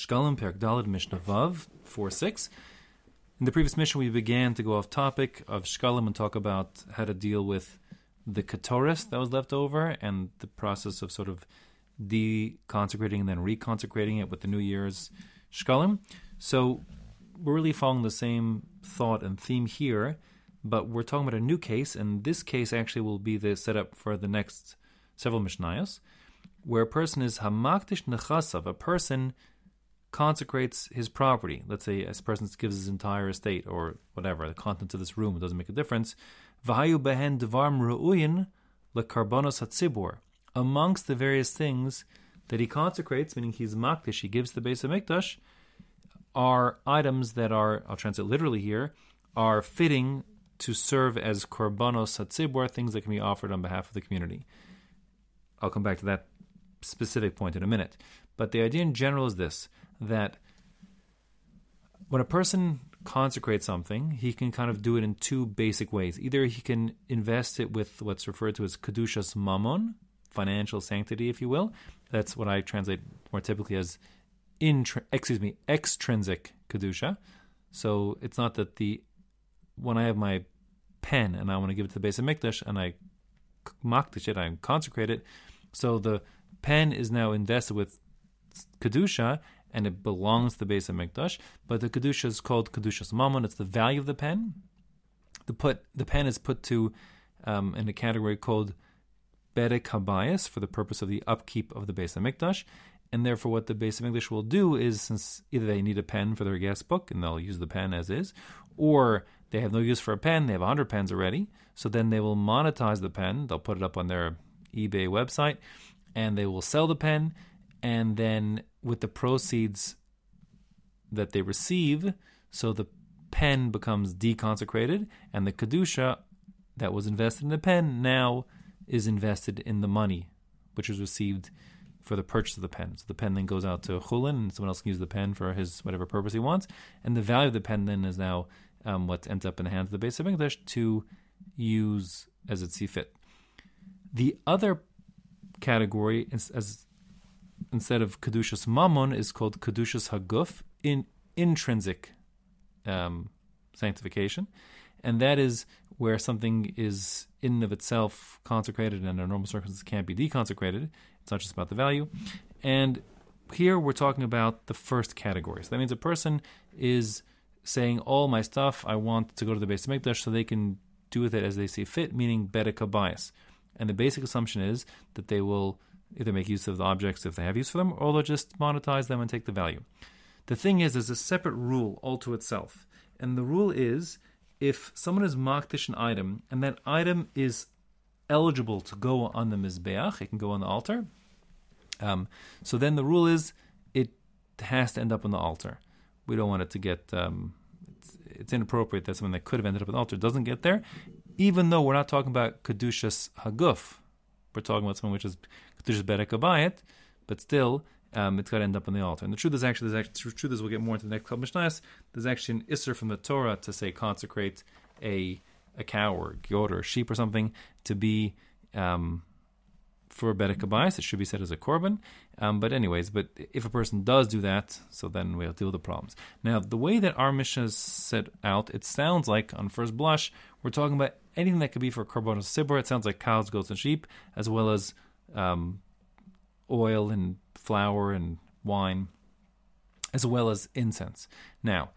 Shkalim Perek Daled Mishnah Vav 4 6. In the previous Mishnah, we began to go off topic of Shkalim and talk about how to deal with the Katoris that was left over and the process of sort of deconsecrating and then reconsecrating it with the New Year's Shkalim. So we're really following the same thought and theme here, but we're talking about a new case, and this case actually will be the setup for the next several Mishnayos, where a person is Hamakdish Nechasav, a person consecrates his property. Let's say a person gives his entire estate or whatever, the contents of this room, it doesn't make a difference. Vahayu behen devar ru'uyin lekarbonos hatzibur. Amongst the various things that he consecrates, meaning he's makdish, he gives the base of mikdash, are items that are, I'll translate literally here, are fitting to serve as korbanos hatzibur, things that can be offered on behalf of the community. I'll come back to that specific point in a minute. But the idea in general is this that when a person consecrates something, he can kind of do it in two basic ways. Either he can invest it with what's referred to as kedushas mammon, financial sanctity, if you will. That's what I translate more typically as intr- excuse me, extrinsic kedusha. So it's not that the when I have my pen and I want to give it to the base of mikdash and I makdish it, I consecrate it. So the pen is now invested with kedusha and it belongs to the base of mikdash. But the kedusha is called kedushas mammon. It's the value of the pen. The put the pen is put to um, in a category called bedek habayis for the purpose of the upkeep of the base of mikdash. And therefore, what the base of Mikdash will do is, since either they need a pen for their guest book and they'll use the pen as is, or they have no use for a pen, they have 100 pens already, so then they will monetize the pen. They'll put it up on their eBay website and they will sell the pen. And then with the proceeds that they receive, so the pen becomes deconsecrated, and the Kedusha that was invested in the pen now is invested in the money which was received for the purchase of the pen. So the pen then goes out to Chulin, and someone else can use the pen for his whatever purpose he wants. And the value of the pen then is now um, what ends up in the hands of the base of Mikdash to use as it see fit. The other category, is, as instead of kedushas mammon, is called kedushas haguf in intrinsic um, sanctification, and that is where something is in of itself consecrated and under normal circumstances can't be deconsecrated. It's not just about the value. And here we're talking about the first category. So that means a person is saying, all my stuff, I want to go to the base of Mikdash so they can do with it as they see fit, meaning bedek bayis. And the basic assumption is that they will either make use of the objects if they have use for them, or they'll just monetize them and take the value. The thing is, there's a separate rule all to itself. And the rule is if someone is makdish an item and that item is eligible to go on the mizbeach, it can go on the altar. Um, so then the rule is it has to end up on the altar. We don't want it to get. Um, it's, it's, inappropriate that someone that could have ended up on the altar doesn't get there, even though we're not talking about kedushas haguf. We're talking about someone which is kedushas berek but still um, it's got to end up on the altar. And the truth is actually, there's actually, the truth is, we'll get more into the next couple Mishnayos. There's actually an isser from the Torah to say consecrate a a cow or a goat or a sheep or something to be um, for Bedek Habayis. It should be said as a korban. Um, but anyways, but if a person does do that, so then we'll deal with the problems. Now, the way that our Mishnah is set out, it sounds like on first blush we're talking about anything that could be for korbanos sibur. It sounds like cows, goats, and sheep, as well as um, oil and flour and wine, as well as incense. Now,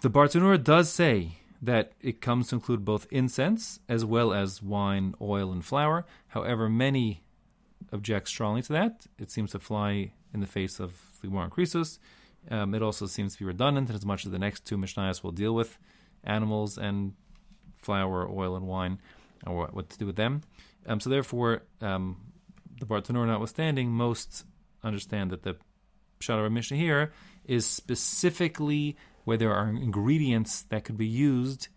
the Bartanura does say that it comes to include both incense as well as wine, oil, and flour. However, many object strongly to that. It seems to fly in the face of Limor and Croesus. Um, it also seems to be redundant in as much as the next two Mishnayos will deal with animals and flour, oil, and wine, or what to do with them. Um, so therefore, um, the Bartanur notwithstanding, most understand that the Pshat Mishnah here is specifically where there are ingredients that could be used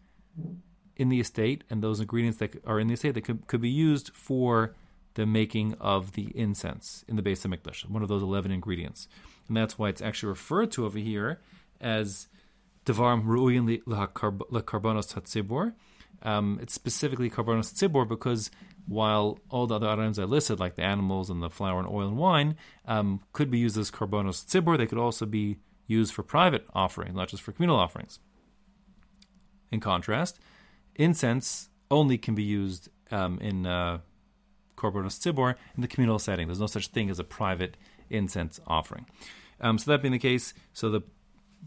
in the estate, and those ingredients that are in the estate that could, could be used for the making of the incense in the base of Mikdash, one of those 11 ingredients. And that's why it's actually referred to over here as Devarim Ru'uyin LeKarbonos Tatzibor. Um, it's specifically Karbonos Tzibor because while all the other items I listed, like the animals and the flour and oil and wine, um, could be used as korbanos tzibur. They could also be used for private offerings, not just for communal offerings. In contrast, incense only can be used um, in uh, korbanos in the communal setting. There's no such thing as a private incense offering. Um, so that being the case, so the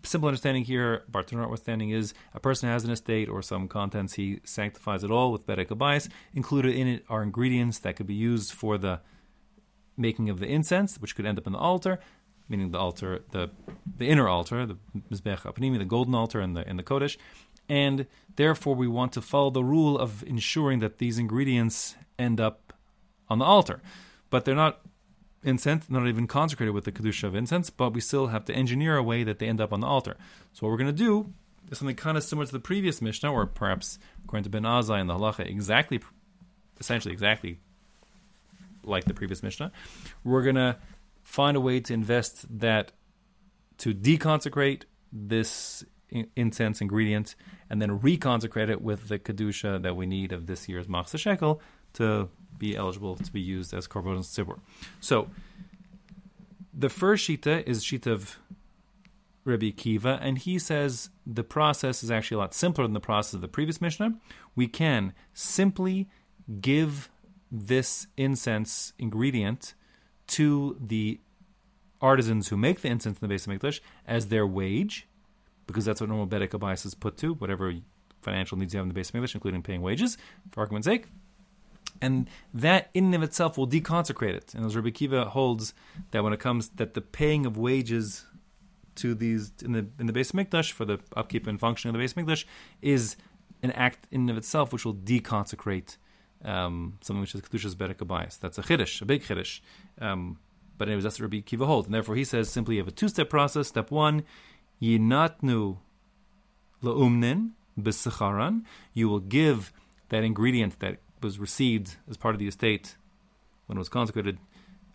simple understanding here, Barton notwithstanding, is a person has an estate or some contents, he sanctifies it all with Bedek bayis. Included in it are ingredients that could be used for the making of the incense, which could end up in the altar, meaning the altar, the the inner altar, the Mizbeach Hapnimi, the golden altar and the in the Kodesh. And therefore, we want to follow the rule of ensuring that these ingredients end up on the altar. But they're not incense, not even consecrated with the Kedusha of incense, but we still have to engineer a way that they end up on the altar. So, what we're going to do is something kind of similar to the previous Mishnah, or perhaps according to Ben Azai and the Halacha, exactly, essentially exactly like the previous Mishnah. We're going to find a way to invest that to deconsecrate this incense ingredient and then reconsecrate it with the kedusha that we need of this year's machzah shekel to be eligible to be used as korban tzibur. So the first shita is shita of Rabbi Kiva, and he says the process is actually a lot simpler than the process of the previous Mishnah. We can simply give this incense ingredient to the artisans who make the incense in the base of Mikdash as their wage, because that's what normal Bedek bayis is put to, whatever financial needs you have in the base of Mikdash, including paying wages, for argument's sake. And that in and of itself will deconsecrate it. And as Rabbi Kiva holds that when it comes that the paying of wages to these in the in the base Mikdash for the upkeep and function of the base Mikdash is an act in and of itself which will deconsecrate um, something which is Kedusha's Bedek bayis. That's a Chiddush, a big Chiddush. Um, but anyways, that's what Rabbi Kiva holds. And therefore he says simply you have a two-step process. Step one, Yinatnu La'umnin B'Secharan. You will give that ingredient that was received as part of the estate when it was consecrated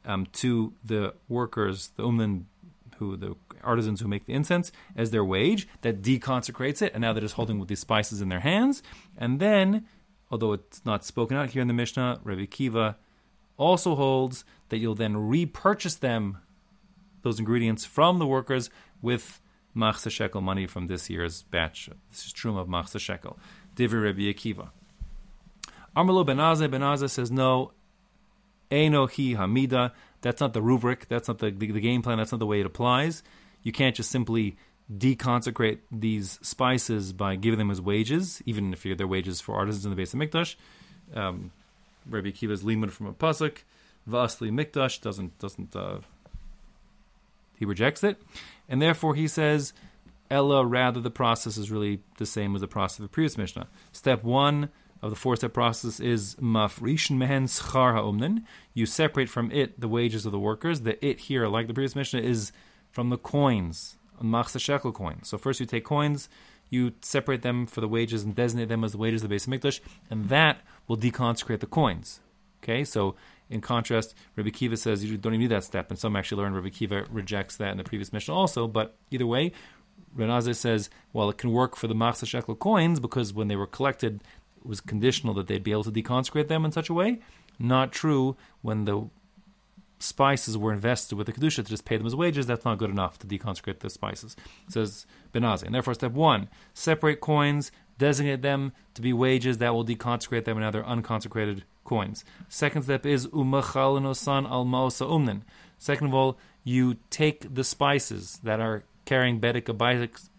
um, to the workers, the umnin, who the artisans who make the incense, as their wage. That deconsecrates it, and now they're just holding with these spices in their hands. And then, although it's not spoken out here in the Mishnah, Rabbi Kiva also holds that you'll then repurchase them, those ingredients, from the workers with machsa shekel money from this year's batch. This is true of machsa shekel. Divri Rabbi Akiva. Amrlo Ben Azai Benaze says no. Eno hi hamida. That's not the rubric. That's not the, the, the game plan. That's not the way it applies. You can't just simply deconsecrate these spices by giving them as wages, even if they're wages for artisans in the base of Mikdash. Um, Rabbi Akiva's limud from a pasuk, Vasli Mikdash doesn't doesn't uh, he rejects it, and therefore he says, Ella. Rather, the process is really the same as the process of the previous Mishnah. Step one of the four step process is mafrishin mehen schar ha'umnin. You separate from it the wages of the workers. The it here, like the previous Mishnah, is from the coins, machsa shekel coin. So first you take coins, you separate them for the wages and designate them as the wages of the base of Mikdash, and that will deconsecrate the coins. Okay, so in contrast, Rabbi Kiva says you don't even need that step, and some actually learn Rabbi Kiva rejects that in the previous Mishnah also. But either way, Ben Azai says, well, it can work for the Machsa Shekel coins because when they were collected, was conditional that they'd be able to deconsecrate them in such a way. Not true when the spices were invested with the kedusha to just pay them as wages. That's not good enough to deconsecrate the spices. Says Ben Azai. And therefore, step one: separate coins, designate them to be wages that will deconsecrate them and other unconsecrated coins. Second step is umachalinosan al maosa umnin. Second of all, you take the spices that are carrying bedek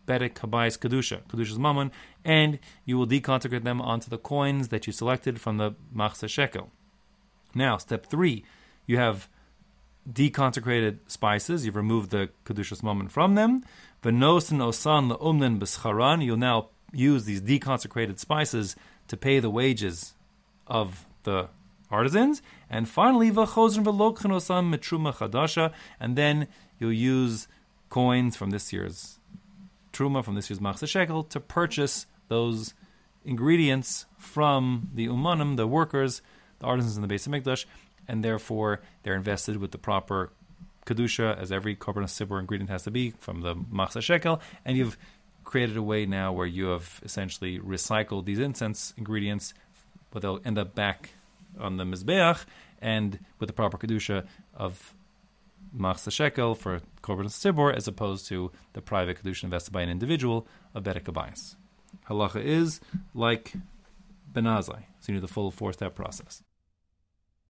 bedek habayis kedusha, kedusha's mammon, and you will deconsecrate them onto the coins that you selected from the machzah shekel. Now, step three, you have deconsecrated spices. You've removed the kedusha's mammon from them. Venosin osan leumnin b'scharan. You'll now use these deconsecrated spices to pay the wages of the artisans. And finally, v'chozin v'lokchen osam mitruma chadasha. And then you'll use coins from this year's truma, from this year's machzah shekel, to purchase those ingredients from the umanim, the workers, the artisans in the base of Mikdash, and therefore they're invested with the proper kedusha, as every korban sibur ingredient has to be from the machzah shekel, and you've created a way now where you have essentially recycled these incense ingredients, but they'll end up back on the mizbeach, and with the proper kedusha of machsa shekel for korban sibor, as opposed to the private kedusha invested by an individual of bedek Halacha is like Ben Azai, so you need the full four-step process.